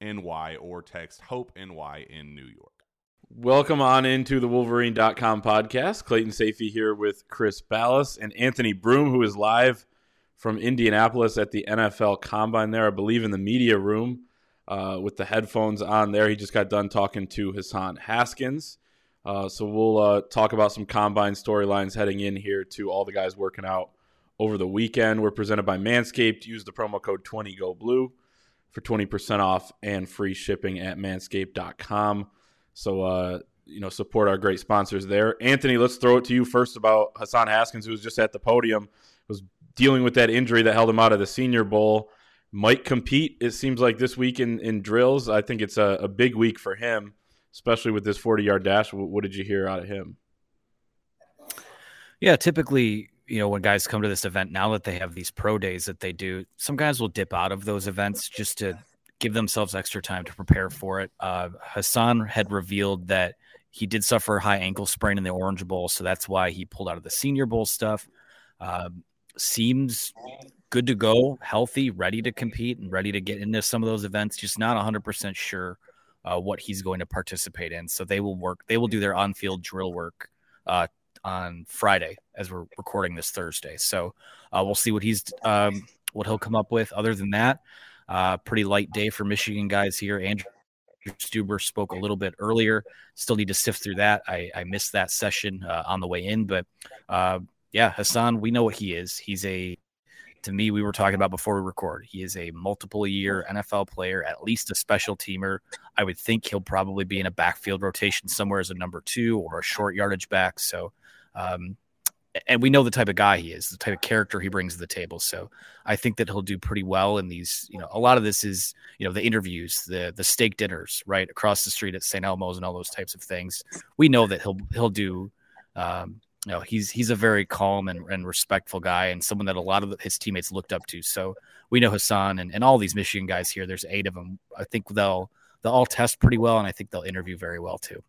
NY or text Hope NY in New York. Welcome on into the Wolverine.com podcast. Clayton Sayfie here with Chris Balas and Anthony Broome, who is live from Indianapolis at the NFL Combine there, I believe in the media room uh, with the headphones on there. He just got done talking to Hassan Haskins. Uh, so we'll uh, talk about some Combine storylines heading in here to all the guys working out over the weekend. We're presented by Manscaped. Use the promo code 20GoBlue for 20% off and free shipping at manscaped.com. So, uh, you know, support our great sponsors there. Anthony, let's throw it to you first about Hassan Haskins, who was just at the podium, was dealing with that injury that held him out of the Senior Bowl. Might compete, it seems like, this week in, in drills. I think it's a, a big week for him, especially with this 40 yard dash. What, what did you hear out of him? Yeah, typically you know, when guys come to this event, now that they have these pro days that they do, some guys will dip out of those events just to give themselves extra time to prepare for it. Uh, Hassan had revealed that he did suffer a high ankle sprain in the Orange Bowl, so that's why he pulled out of the Senior Bowl stuff. Uh, seems good to go, healthy, ready to compete, and ready to get into some of those events. Just not 100% sure uh, what he's going to participate in. So they will work, they will do their on field drill work uh, on Friday as we're recording this Thursday. So uh, we'll see what he's um, what he'll come up with. Other than that, uh, pretty light day for Michigan guys here. Andrew Stueber spoke a little bit earlier. Still need to sift through that. I, I missed that session uh, on the way in, but uh, yeah, Hassan, we know what he is. He's a to me, we were talking about before we record. He is a multiple year NFL player, at least a special teamer. I would think he'll probably be in a backfield rotation somewhere as a number two or a short yardage back. So um, and we know the type of guy he is, the type of character he brings to the table. So I think that he'll do pretty well in these. You know, a lot of this is you know the interviews, the the steak dinners, right across the street at St. Elmo's, and all those types of things. We know that he'll he'll do. Um, you know, he's he's a very calm and, and respectful guy, and someone that a lot of his teammates looked up to. So we know Hassan and, and all these Michigan guys here. There's eight of them. I think they'll they'll all test pretty well, and I think they'll interview very well too.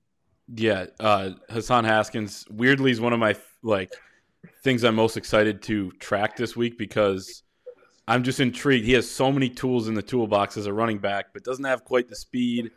Yeah, uh, Hassan Haskins weirdly is one of my like things I'm most excited to track this week because I'm just intrigued. He has so many tools in the toolbox as a running back, but doesn't have quite the speed.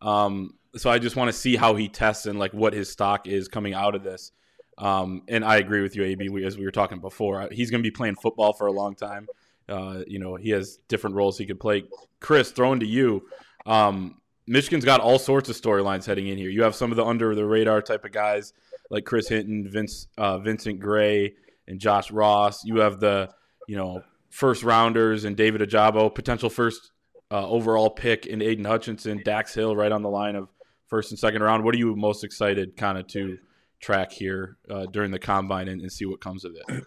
Um, so I just want to see how he tests and like what his stock is coming out of this. Um, and I agree with you, AB. We, as we were talking before, he's going to be playing football for a long time. Uh, you know, he has different roles he could play. Chris, throwing to you. Um, Michigan's got all sorts of storylines heading in here. You have some of the under the radar type of guys like Chris Hinton, Vince, uh, Vincent Gray, and Josh Ross. You have the you know first rounders and David Ojabo, potential first uh, overall pick in Aidan Hutchinson, Dax Hill right on the line of first and second round. What are you most excited kind of to track here uh, during the combine and, and see what comes of it?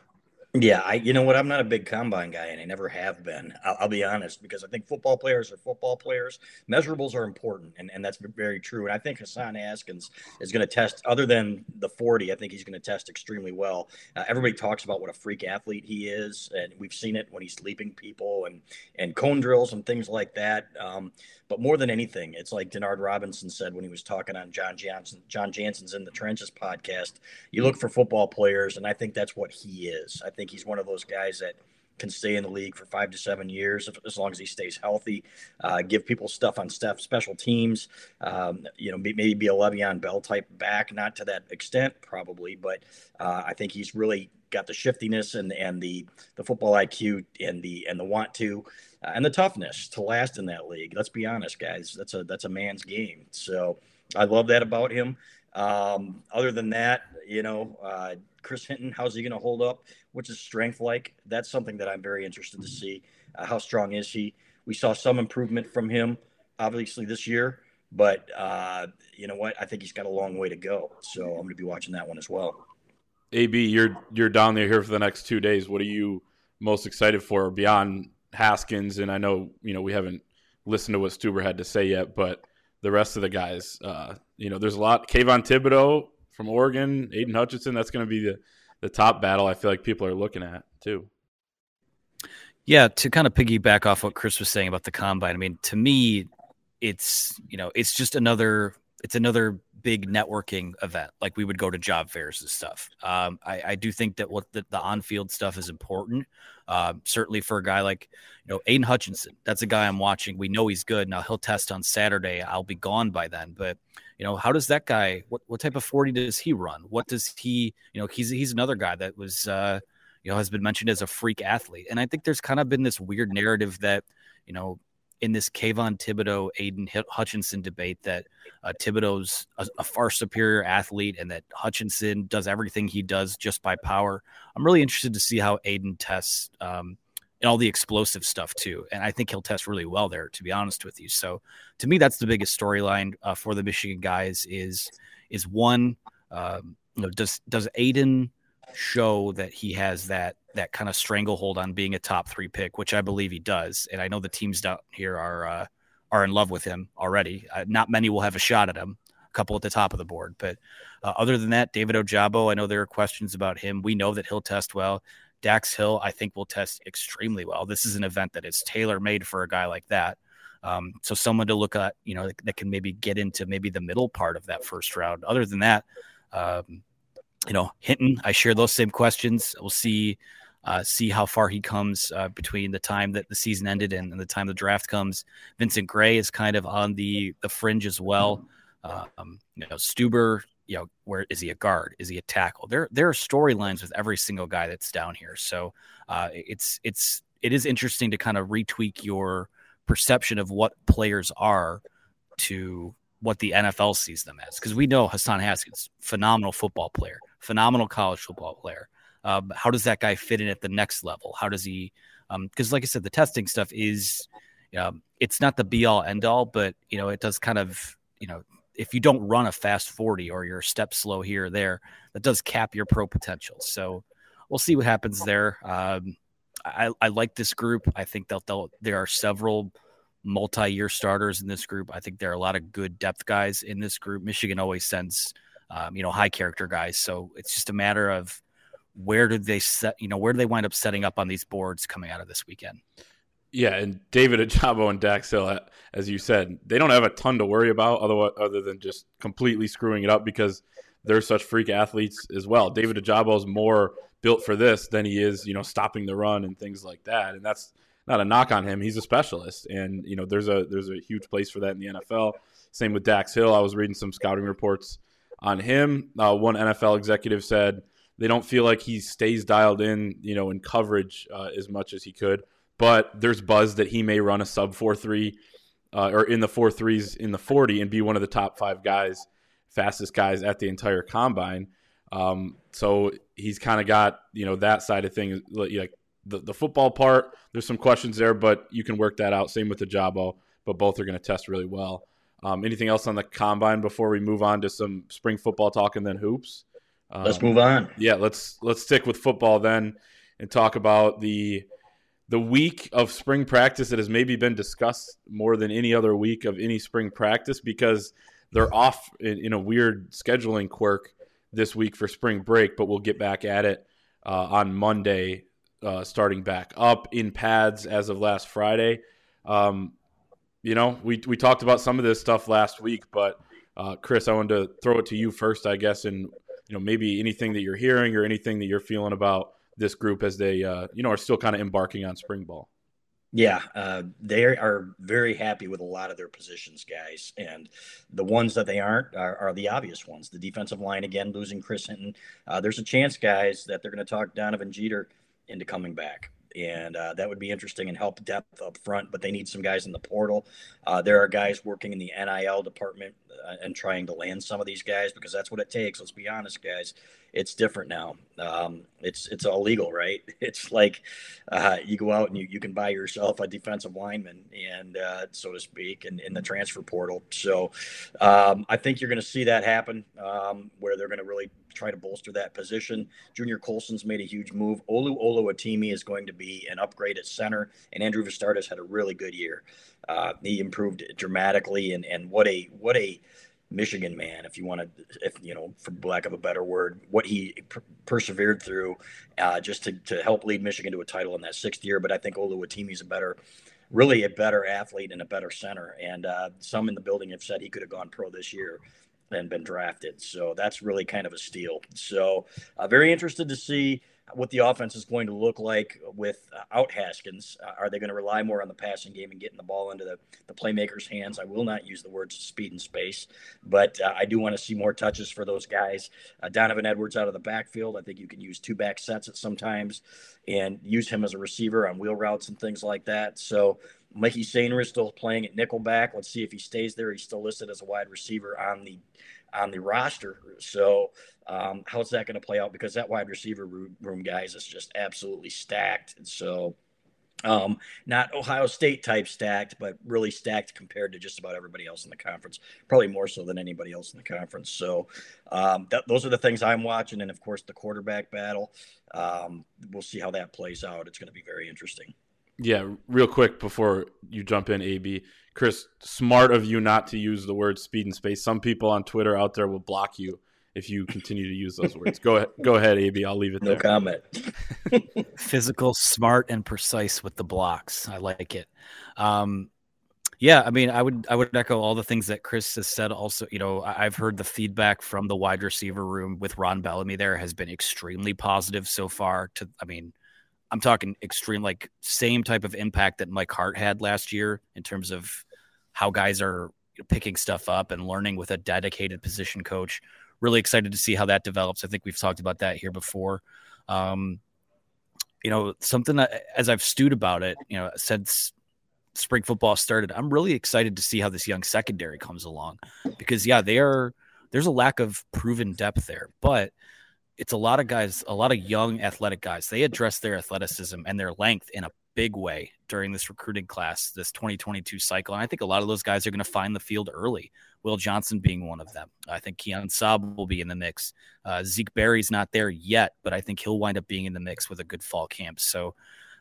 Yeah, I you know what? I'm not a big combine guy, and I never have been. I'll, I'll, be honest because I think football players are football players. Measurables are important, and, and that's very true. And I think Hassan Haskins is going to test, other than the 40, I think he's going to test extremely well. Uh, everybody talks about what a freak athlete he is, and we've seen it when he's leaping people and and cone drills and things like that. Um, but more than anything, it's like Denard Robinson said when he was talking on Jon Jansen, Jon Jansen's in the trenches podcast. You look for football players, and I think that's what he is. I think he's one of those guys that can stay in the league for five to seven years as long as he stays healthy. Uh, give people stuff on stuff, special teams. Um, you know, maybe be a Le'Veon Bell type back, not to that extent probably, but uh, I think he's really got the shiftiness and and the the football IQ and the and the want to uh, and the toughness to last in that league. Let's be honest, guys. That's a that's a man's game. So I love that about him. Um, other than that, you know, uh, Chris Hinton, how's he going to hold up? What's his strength like? That's something that I'm very interested to see. Uh, how strong is he? We saw some improvement from him, obviously this year, but uh, you know what? I think he's got a long way to go. So I'm going to be watching that one as well. AB, you're you're down there here for the next two days. What are you most excited for beyond Haskins? And I know you know we haven't listened to what Stueber had to say yet, but the rest of the guys, uh, you know, there's a lot. Kayvon Thibodeaux from Oregon, Aidan Hutchinson. That's going to be the the top battle. I feel like people are looking at too. Yeah, to kind of piggyback off what Chris was saying about the combine. I mean, to me, it's you know, it's just another it's another big networking event. Like we would go to job fairs and stuff. Um, I, I, do think that what the, the on-field stuff is important. Uh, certainly for a guy like you know Aidan Hutchinson, that's a guy I'm watching. We know he's good. Now he'll test on Saturday. I'll be gone by then. But you know, how does that guy? What what type of 40 does he run? What does he? You know, he's he's another guy that was uh, you know has been mentioned as a freak athlete. And I think there's kind of been this weird narrative that you know in this Kayvon Thibodeaux, Aidan Hutchinson debate that uh, Thibodeaux's a, a, far superior athlete and that Hutchinson does everything he does just by power. I'm really interested to see how Aidan tests um, and all the explosive stuff too. And I think he'll test really well there, to be honest with you. So to me, that's the biggest storyline uh, for the Michigan guys is is one, um, you know, does does Aidan show that he has that that kind of stranglehold on being a top three pick, which I believe he does. And I know the teams down here are uh, are in love with him already. Uh, not many will have a shot at him. A couple at the top of the board, but uh, other than that, David Ojabo. I know there are questions about him. We know that he'll test well. Dax Hill, I think, will test extremely well. This is an event that is tailor made for a guy like that. Um, so someone to look at, you know, that, that, can maybe get into maybe the middle part of that first round. Other than that, um, you know, Hinton, I share those same questions. We'll see uh, see how far he comes uh, between the time that the season ended and, and, the time the draft comes. Vincent Gray is kind of on the the fringe as well. Um, you know, Stueber, you know, where is he a guard? Is he a tackle? There there are storylines with every single guy that's down here. So uh, it's it's it is interesting to kind of retweak your perception of what players are to what the NFL sees them as. Because we know Hassan Haskins, phenomenal football player, phenomenal college football player. Um, how does that guy fit in at the next level? How does he? Because, um, like I said, the testing stuff is, um, it's not the be all end all, but you know, it does kind of, you know, if you don't run a fast forty or you're a step slow here or there, that does cap your pro potential. So we'll see what happens there. Um, I, I like this group. I think there are several multi-year starters in this group. I think there are a lot of good depth guys in this group. Michigan always sends, um, you know, high character guys. So it's just a matter of where did they set you know where do they wind up setting up on these boards coming out of this weekend? Yeah and david Ojabo and dax hill as you said they don't have a ton to worry about other, other than just completely screwing it up because they're such freak athletes as well. David Ojabo is more built for this than he is you know stopping the run and things like that. And that's not a knock on him. He's a specialist. And you know there's a there's a huge place for that in the nfl same with dax hill. I was reading some scouting reports on him uh, one nfl executive said they don't feel like he stays dialed in, you know, in coverage uh, as much as he could. But there's buzz that he may run a sub four three uh, or in the four threes in the forty and be one of the top five guys, fastest guys at the entire combine. Um, so he's kind of got you know that side of things. Like the, the football part, there's some questions there, but you can work that out. Same with Ojabo, but both are going to test really well. Um, anything else on the combine before we move on to some spring football talk and then hoops? Um, let's move on. Yeah, let's let's stick with football then and talk about the the week of spring practice that has maybe been discussed more than any other week of any spring practice because they're off in, in a weird scheduling quirk this week for spring break, but we'll get back at it uh, on Monday, uh, starting back up in pads as of last Friday. Um, you know, we we talked about some of this stuff last week, but uh, Chris, I wanted to throw it to you first, I guess, and you know maybe anything that you're hearing or anything that you're feeling about this group as they uh, you know are still kind of embarking on spring ball. Yeah, uh, they are very happy with a lot of their positions, guys. And the ones that they aren't are, are the obvious ones. The defensive line, again, losing Chris Hinton. Uh, there's a chance, guys, that they're going to talk Donovan Jeter into coming back and uh, that would be interesting and help depth up front. But they need some guys in the portal. Uh, there are guys working in the NIL department uh, and trying to land some of these guys because that's what it takes. Let's be honest, guys. It's different now. Um, it's it's legal, right? It's like uh, you go out and you, you can buy yourself a defensive lineman, and uh, so to speak, in, in the transfer portal. So um, I think you're going to see that happen, um, where they're going to really try to bolster that position. Junior Colson's made a huge move. Olu Oluwatimi is going to be an upgrade at center, and Andrew Vastardis had a really good year. Uh, he improved dramatically, and and what a what a Michigan man, if you want to, if you know, for lack of a better word, what he per- persevered through, uh, just to, to help lead Michigan to a title in that sixth year. But I think Oluwatimi is a better, really a better athlete and a better center. And uh, some in the building have said he could have gone pro this year and been drafted. So that's really kind of a steal. So uh, very interested to see what the offense is going to look like without uh, Haskins. Uh, are they going to rely more on the passing game and getting the ball into the, the playmakers' hands? I will not use the words speed and space, but uh, I do want to see more touches for those guys. Uh, Donovan Edwards out of the backfield. I think you can use two back sets at sometimes and use him as a receiver on wheel routes and things like that. So Mikey Sainer is still playing at nickelback. Let's see if he stays there. He's still listed as a wide receiver on the on the roster. So um, how's that going to play out? Because that wide receiver room, guys, is just absolutely stacked. And so um, not Ohio State type stacked, but really stacked compared to just about everybody else in the conference. Probably more so than anybody else in the conference. So um, those are the things I'm watching, and of course the quarterback battle. Um, we'll see how that plays out. It's going to be very interesting. Yeah, real quick before you jump in, AB, Chris, smart of you not to use the word speed and space. Some people on Twitter out there will block you if you continue to use those words. Go ahead, go ahead, AB. I'll leave it no there. No comment. Physical, smart, and precise with the blocks. I like it. Um, yeah, I mean, I would I would echo all the things that Chris has said. Also, you know, I've heard the feedback from the wide receiver room with Ron Bellamy there has been extremely positive so far. To I mean, I'm talking extreme, like same type of impact that Mike Hart had last year in terms of how guys are picking stuff up and learning with a dedicated position coach. Really excited to see how that develops. I think we've talked about that here before. Um, you know, something that as I've stewed about it, you know, since spring football started, I'm really excited to see how this young secondary comes along because yeah, they are there's a lack of proven depth there, but it's a lot of guys, a lot of young athletic guys. They address their athleticism and their length in a big way during this recruiting class, this 2022 cycle. And I think a lot of those guys are going to find the field early. Will Johnson being one of them. I think Keon Sabb will be in the mix. Uh, Zeke Berry's not there yet, but I think he'll wind up being in the mix with a good fall camp. So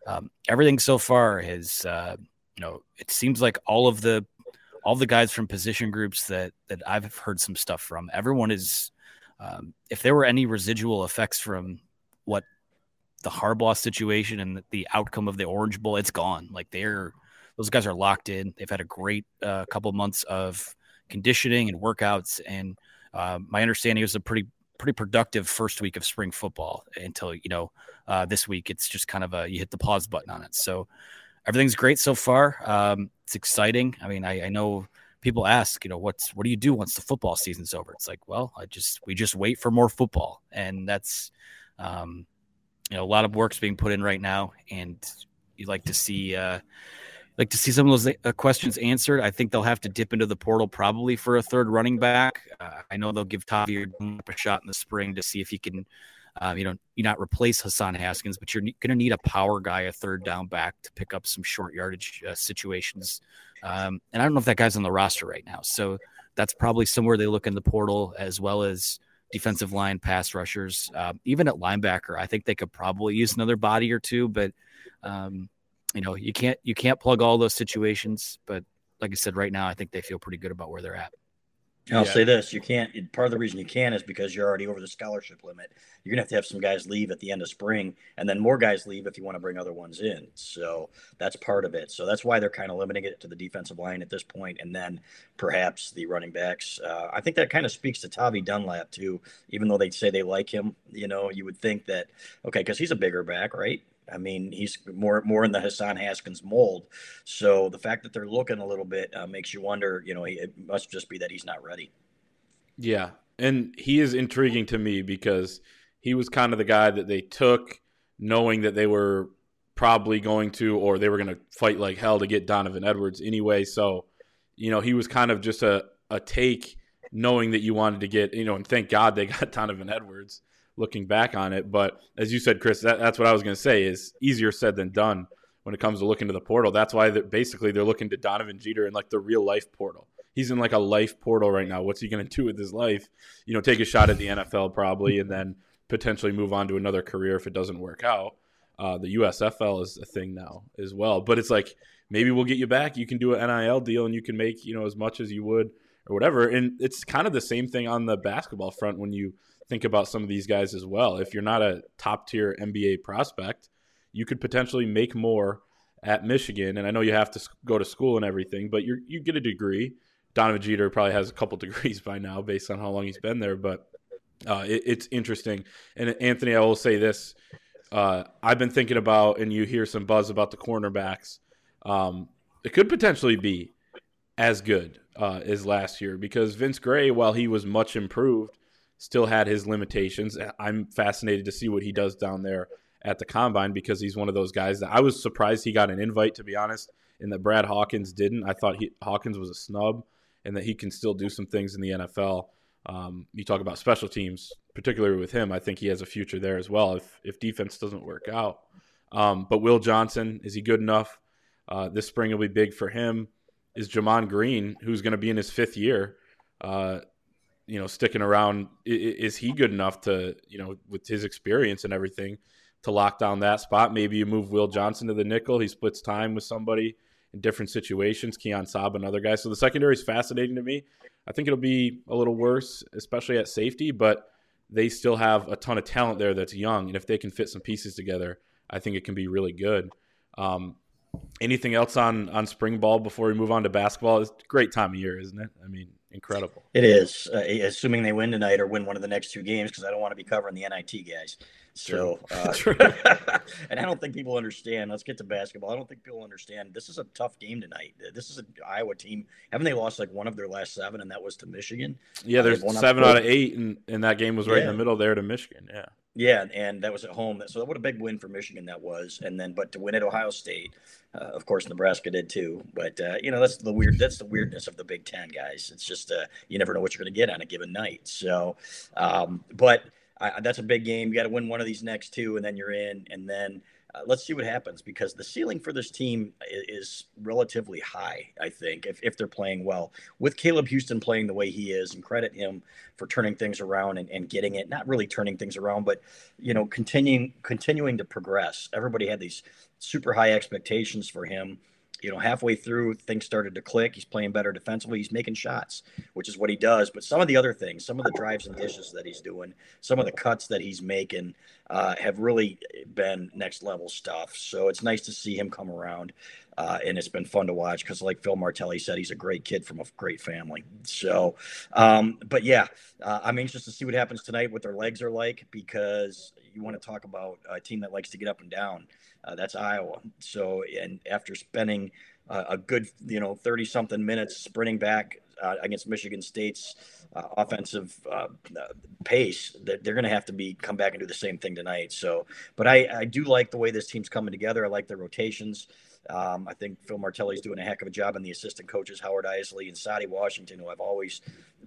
um, everything so far has, uh, you know, it seems like all of the all the guys from position groups that that I've heard some stuff from, everyone is. Um, if there were any residual effects from what the Harbaugh situation and the outcome of the Orange Bowl, it's gone. Like they're those guys are locked in. They've had a great uh, couple months of conditioning and workouts, and uh, my understanding was a pretty pretty productive first week of spring football until you know uh, this week it's just kind of a you hit the pause button on it. So everything's great so far. Um, it's exciting. I mean, I, I know people ask, you know, what's what do you do once the football season's over? It's like, well, I just we just wait for more football, and that's um, you know a lot of work's being put in right now, and you'd like to see uh, like to see some of those uh, questions answered. I think they'll have to dip into the portal probably for a third running back. Uh, I know they'll give Tavierre a shot in the spring to see if he can Um, you know, you not replace Hassan Haskins, but you're going to need a power guy, a third down back to pick up some short yardage uh, situations. Um, and I don't know if that guy's on the roster right now. So that's probably somewhere they look in the portal as well as defensive line pass rushers. Uh, even at linebacker, I think they could probably use another body or two, but um, you know, you can't you can't plug all those situations. But like I said, right now, I think they feel pretty good about where they're at. I'll yeah. say this: you can't. Part of the reason you can is because you're already over the scholarship limit. You're gonna have to have some guys leave at the end of spring, and then more guys leave if you want to bring other ones in. So that's part of it. So that's why they're kind of limiting it to the defensive line at this point, and then perhaps the running backs. Uh, I think that kind of speaks to Tavi Dunlap too. Even though they say they like him, you know, you would think that okay, because he's a bigger back, right? I mean, he's more more in the Hassan Haskins mold. So the fact that they're looking a little bit uh, makes you wonder. You know, it must just be that he's not ready. Yeah, and he is intriguing to me because he was kind of the guy that they took, knowing that they were probably going to, or they were going to fight like hell to get Donovan Edwards anyway. So, you know, he was kind of just a a take, knowing that you wanted to get, you know, and thank God they got Donovan Edwards looking back on it. But as you said, Chris, that, that's what I was going to say is easier said than done when it comes to looking to the portal. That's why they're, basically they're looking to Donovan Jeter in like the real life portal. He's in like a life portal right now. What's he going to do with his life? You know, take a shot at the NFL probably, and then potentially move on to another career if it doesn't work out. Uh, the USFL is a thing now as well, but it's like maybe we'll get you back. You can do an NIL deal and you can make you know as much as you would or whatever. And it's kind of the same thing on the basketball front when you think about some of these guys as well. If you're not a top tier NBA prospect, you could potentially make more at Michigan. And I know you have to go to school and everything, but you you get a degree. Donovan Jeter probably has a couple degrees by now based on how long he's been there, but uh, it, it's interesting. And Anthony, I will say this: uh, I've been thinking about, and you hear some buzz about the cornerbacks. Um, it could potentially be as good uh, as last year because Vince Gray, while he was much improved, still had his limitations. I'm fascinated to see what he does down there at the combine because he's one of those guys that I was surprised he got an invite to be honest, and that Brad Hawkins didn't. I thought he, Hawkins was a snub and that he can still do some things in the NFL. Um, you talk about special teams, particularly with him. I think he has a future there as well if if defense doesn't work out. Um, but Will Johnson is he good enough? Uh, this spring will be big for him. Is Gemon Green, who's going to be in his fifth year, uh, you know sticking around is he good enough to you know with his experience and everything to lock down that spot? Maybe you move will johnson to the nickel. He splits time with somebody in different situations keon sabb another guy. So the secondary is fascinating to me. I think it'll be a little worse especially at safety but they still have a ton of talent there that's young and if they can fit some pieces together i think it can be really good. Um, anything else on on spring ball before we move on to basketball? It's a great time of year isn't it? I mean incredible. It is, uh, assuming they win tonight or win one of the next two games, because I don't want to be covering the NIT guys. So, uh, and I don't think people understand. Let's get to basketball. I don't think people understand. This is a tough game tonight. This is an Iowa team. Haven't they lost like one of their last seven, and that was to Michigan? Yeah, there's seven out of eight, and, and that game was right yeah. in the middle there to Michigan. Yeah. Yeah, and that was at home. So what a big win for Michigan that was. And then, but to win at Ohio State, uh, of course, Nebraska did too. But uh, you know, that's the weird. That's the weirdness of the Big Ten, guys. It's just uh, you never know what you're going to get on a given night. So, um, but I, that's a big game. You got to win one of these next two, and then you're in. And then uh, let's see what happens because the ceiling for this team is, relatively high. I think if, if they're playing well with Caleb Houston playing the way he is, and credit him for turning things around and, and getting it, not really turning things around, but you know continuing continuing to progress. Everybody had these super high expectations for him you know, halfway through, things started to click. He's playing better defensively. He's making shots, which is what he does. But some of the other things, some of the drives and dishes that he's doing, some of the cuts that he's making, uh, have really been next level stuff. So it's nice to see him come around. Uh, and it's been fun to watch because, like Phil Martelli said, he's a great kid from a great family. So, um, but yeah, uh, I'm anxious to see what happens tonight, what their legs are like, because you want to talk about a team that likes to get up and down. Uh, that's Iowa. So, and after spending uh, a good, you know, 30 something minutes sprinting back uh, against Michigan State's uh, offensive uh, pace, they're, they're going to have to be come back and do the same thing tonight. So, but I, I do like the way this team's coming together. I like the rotations. Um, I think Phil Martelli's doing a heck of a job, and the assistant coaches Howard Eisley and Saddi Washington, who I've always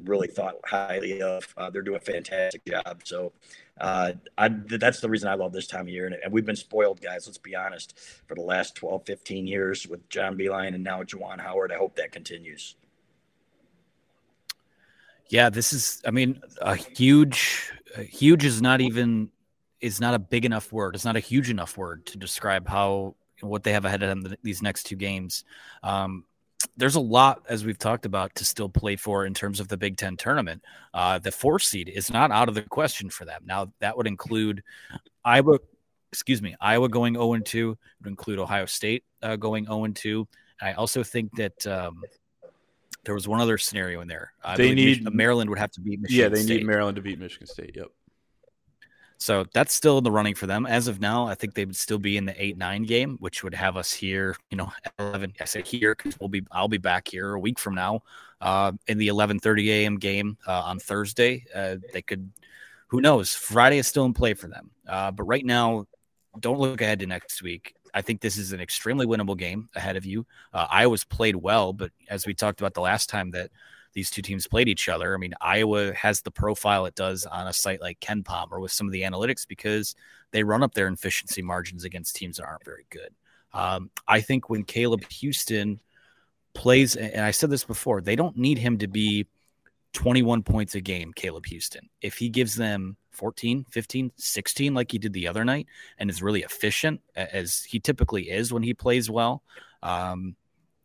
really thought highly of. Uh, they're doing a fantastic job. So uh, I, that's the reason I love this time of year. And, and, we've been spoiled, guys, let's be honest, for the last 12, 15 years with John Beilein and now Juwan Howard. I hope that continues. Yeah, this is, I mean, a huge, a huge is not even, is not a big enough word. It's not a huge enough word to describe how, what they have ahead of them these next two games. Um, there's a lot, as we've talked about, to still play for in terms of the Big Ten tournament. Uh, the four seed is not out of the question for them. Now, that would include Iowa, excuse me, Iowa going 0 2, would include Ohio State uh, going 0 2. I also think that um, there was one other scenario in there. I they need Mich- Maryland would have to beat Michigan. Yeah, they State. need Maryland to beat Michigan State. Yep. So that's still in the running for them. As of now, I think they would still be in the eight nine game, which would have us here, you know, eleven. I say here because we'll be I'll be back here a week from now, uh, in the eleven thirty a.m. game uh, on Thursday. Uh, they could, who knows? Friday is still in play for them. Uh, but right now, don't look ahead to next week. I think this is an extremely winnable game ahead of you. Uh, Iowa's played well, but as we talked about the last time that these two teams played each other. I mean, Iowa has the profile it does on a site like KenPom or with some of the analytics because they run up their efficiency margins against teams that aren't very good. Um, I think when Caleb Houston plays, and I said this before, they don't need him to be 21 points a game, Caleb Houston. If he gives them 14, 15, 16, like he did the other night, and is really efficient, as he typically is when he plays well, um,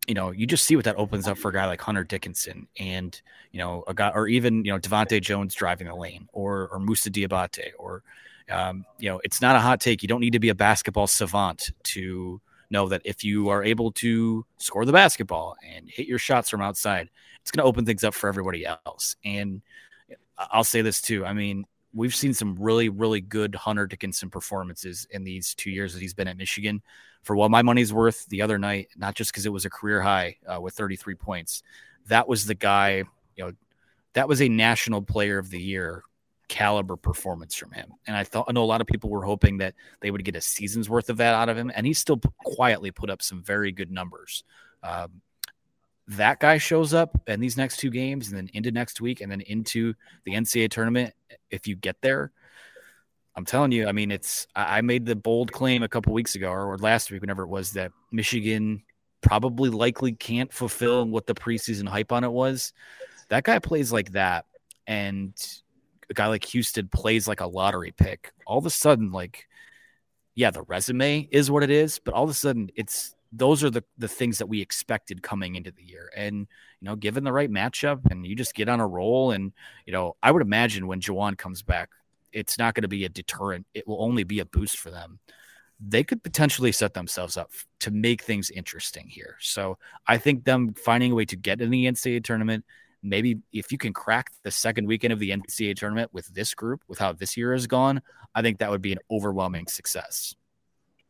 you know, you just see what that opens up for a guy like Hunter Dickinson and, you know, a guy, or even, you know, DeVante' Jones driving the lane or, or Moussa Diabate or, um, you know, it's not a hot take. You don't need to be a basketball savant to know that if you are able to score the basketball and hit your shots from outside, it's going to open things up for everybody else. And I'll say this too. I mean, we've seen some really, really good Hunter Dickinson performances in these two years that he's been at Michigan for what my money's worth the other night, not just because it was a career high uh, with 33 points. That was the guy, you know, that was a national player of the year caliber performance from him. And I thought, I know a lot of people were hoping that they would get a season's worth of that out of him. And he still quietly put up some very good numbers. Um, that guy shows up in these next two games and then into next week and then into the NCAA tournament. If you get there, I'm telling you, I mean, it's I made the bold claim a couple weeks ago or last week, whenever it was, that Michigan probably likely can't fulfill what the preseason hype on it was. That guy plays like that, and a guy like Houston plays like a lottery pick. All of a sudden, like, yeah, the resume is what it is, but all of a sudden, it's those are the the things that we expected coming into the year. And you know, given the right matchup, and you just get on a roll, and you know, I would imagine when Juwan comes back, it's not going to be a deterrent. It will only be a boost for them. They could potentially set themselves up to make things interesting here. So I think them finding a way to get in the NCAA tournament, maybe if you can crack the second weekend of the NCAA tournament with this group, with how this year has gone, I think that would be an overwhelming success.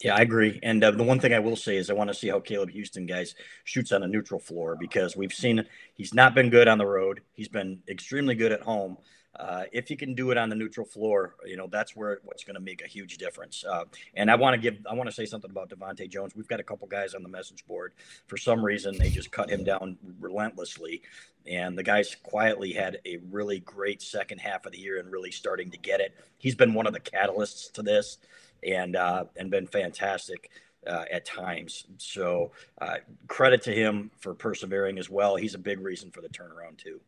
Yeah, I agree. And uh, the one thing I will say is I want to see how Caleb Houston, guys, shoots on a neutral floor because we've seen he's not been good on the road. He's been extremely good at home. Uh, if you can do it on the neutral floor, you know that's where what's going to make a huge difference. Uh, and I want to give, I want to say something about DeVante' Jones. We've got a couple guys on the message board. For some reason, they just cut him down relentlessly, and the guys quietly had a really great second half of the year and really starting to get it. He's been one of the catalysts to this, and uh, and been fantastic. Uh, at times. So uh, credit to him for persevering as well. He's a big reason for the turnaround too.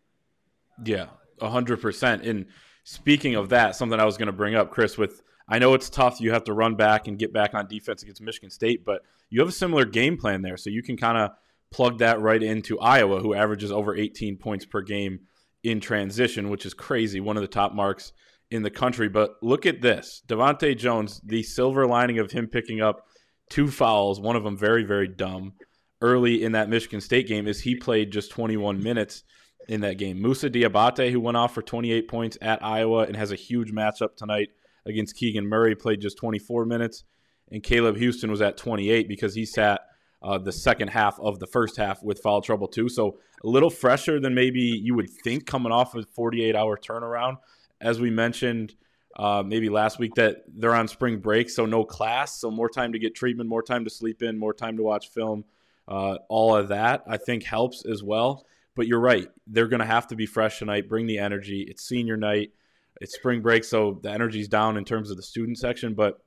Yeah, hundred percent. And speaking of that, something I was going to bring up, Chris, with I know it's tough. You have to run back and get back on defense against Michigan State, but you have a similar game plan there, so you can kind of plug that right into Iowa, who averages over 18 points per game in transition, which is crazy, one of the top marks in the country. But look at this DeVante' Jones, the silver lining of him picking up two fouls, one of them very, very dumb, early in that Michigan State game, is he played just 21 minutes in that game. Moussa Diabate, who went off for 28 points at Iowa and has a huge matchup tonight against Keegan Murray, played just 24 minutes. And Caleb Houston was at 28 because he sat uh, the second half of the first half with foul trouble, too. So a little fresher than maybe you would think coming off a 48 hour turnaround. As we mentioned, uh, maybe last week that they're on spring break, so no class, so more time to get treatment, more time to sleep in, more time to watch film. Uh, all of that I think helps as well. But you're right; they're going to have to be fresh tonight. Bring the energy. It's senior night. It's spring break, so the energy's down in terms of the student section. But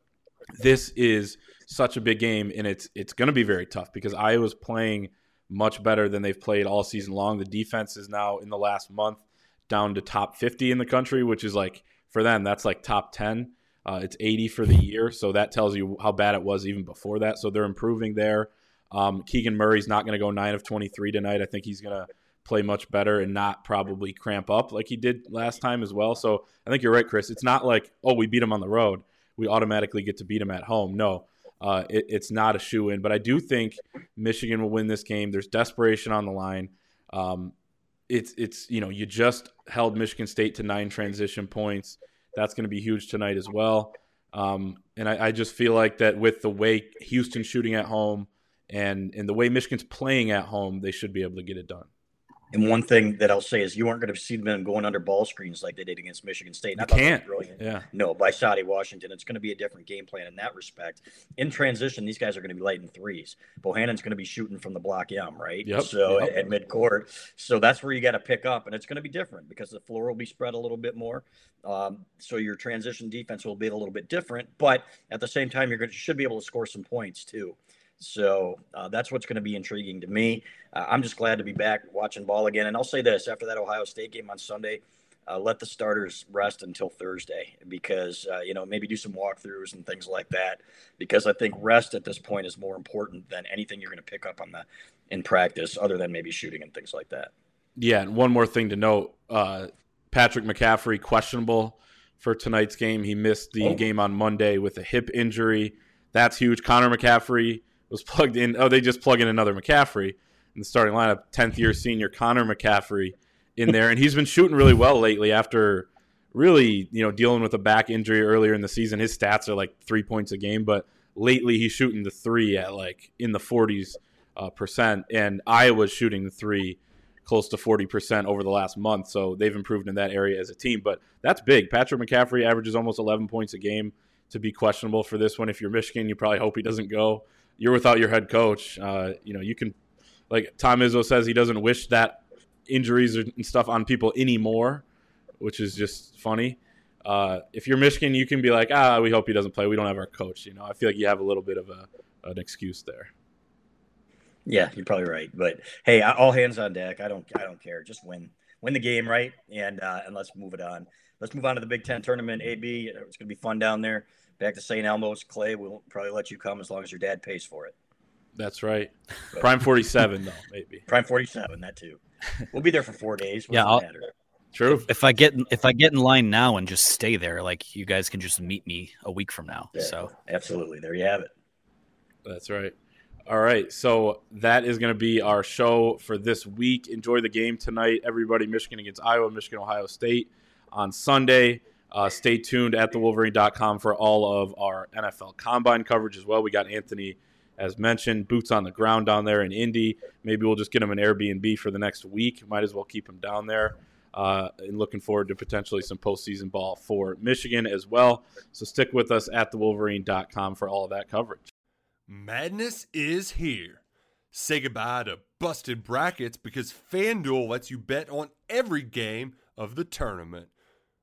this is such a big game, and it's it's going to be very tough because Iowa's playing much better than they've played all season long. The defense is now in the last month down to top 50 in the country, which is like for them that's like top 10. Uh, it's 80 for the year, so that tells you how bad it was even before that. So they're improving there. Um, Keegan Murray's not going to go nine of 23 tonight. I think he's going to play much better and not probably cramp up like he did last time as well. So I think you're right, Chris. It's not like oh we beat him on the road, we automatically get to beat him at home. No, uh, it, it's not a shoe in. But I do think Michigan will win this game. There's desperation on the line. Um, it's it's you know you just held Michigan State to nine transition points. That's going to be huge tonight as well. Um, and I, I, just feel like that with the way Houston shooting at home and and the way Michigan's playing at home, they should be able to get it done. And one thing that I'll say is you aren't going to see them going under ball screens like they did against Michigan State. You can't. Brilliant. Yeah. No, by Saddi Washington. It's going to be a different game plan in that respect. In transition, these guys are going to be lighting threes. Bohannon's going to be shooting from the block M, right? Yep. So yep. At, midcourt. So that's where you got to pick up. And it's going to be different because the floor will be spread a little bit more. Um, so your transition defense will be a little bit different. But at the same time, you're going to should be able to score some points too. So uh, that's what's going to be intriguing to me. Uh, I'm just glad to be back watching ball again. And I'll say this after that Ohio State game on Sunday, uh, let the starters rest until Thursday because, uh, you know, maybe do some walkthroughs and things like that. Because I think rest at this point is more important than anything you're going to pick up on the in practice, other than maybe shooting and things like that. Yeah. And one more thing to note uh, Patrick McCaffrey, questionable for tonight's game. He missed the oh. game on Monday with a hip injury. That's huge. Connor McCaffrey was plugged in. Oh, they just plug in another McCaffrey in the starting lineup. Tenth year senior Connor McCaffrey in there, and he's been shooting really well lately after really you know dealing with a back injury earlier in the season. His stats are like three points a game, but lately he's shooting the three at like in the forties uh, percent, and Iowa's shooting the three close to 40% over the last month. So they've improved in that area as a team. But that's big. Patrick McCaffrey averages almost 11 points a game to be questionable for this one. If you're Michigan, you probably hope he doesn't go you're without your head coach. Uh, you know, you can, like Tom Izzo says, he doesn't wish that injuries and stuff on people anymore, which is just funny. Uh, if you're Michigan, you can be like, ah, we hope he doesn't play. We don't have our coach. You know, I feel like you have a little bit of a an excuse there. Yeah, you're probably right. But hey, all hands on deck. I don't, I don't care. Just win, win the game, right? And uh, and let's move it on. Let's move on to the Big Ten tournament. AB, it's going to be fun down there back to St. Elmo's. Clay, we'll probably let you come as long as your dad pays for it. That's right. But, Prime 47, though, maybe. Prime 47, that too. We'll be there for four days. yeah, I'll, true. If, if, I get if I get in line now and just stay there, like you guys can just meet me a week from now. Yeah, so absolutely, there you have it. That's right. All right, so that is going to be our show for this week. Enjoy the game tonight, everybody. Michigan against Iowa, Michigan, Ohio State on Sunday. Uh, stay tuned at thewolverine.com for all of our NFL combine coverage as well. We got Anthony, as mentioned, boots on the ground down there in Indy. Maybe we'll just get him an Airbnb for the next week. Might as well keep him down there. Uh, and looking forward to potentially some postseason ball for Michigan as well. So stick with us at thewolverine.com for all of that coverage. Madness is here. Say goodbye to busted brackets because FanDuel lets you bet on every game of the tournament.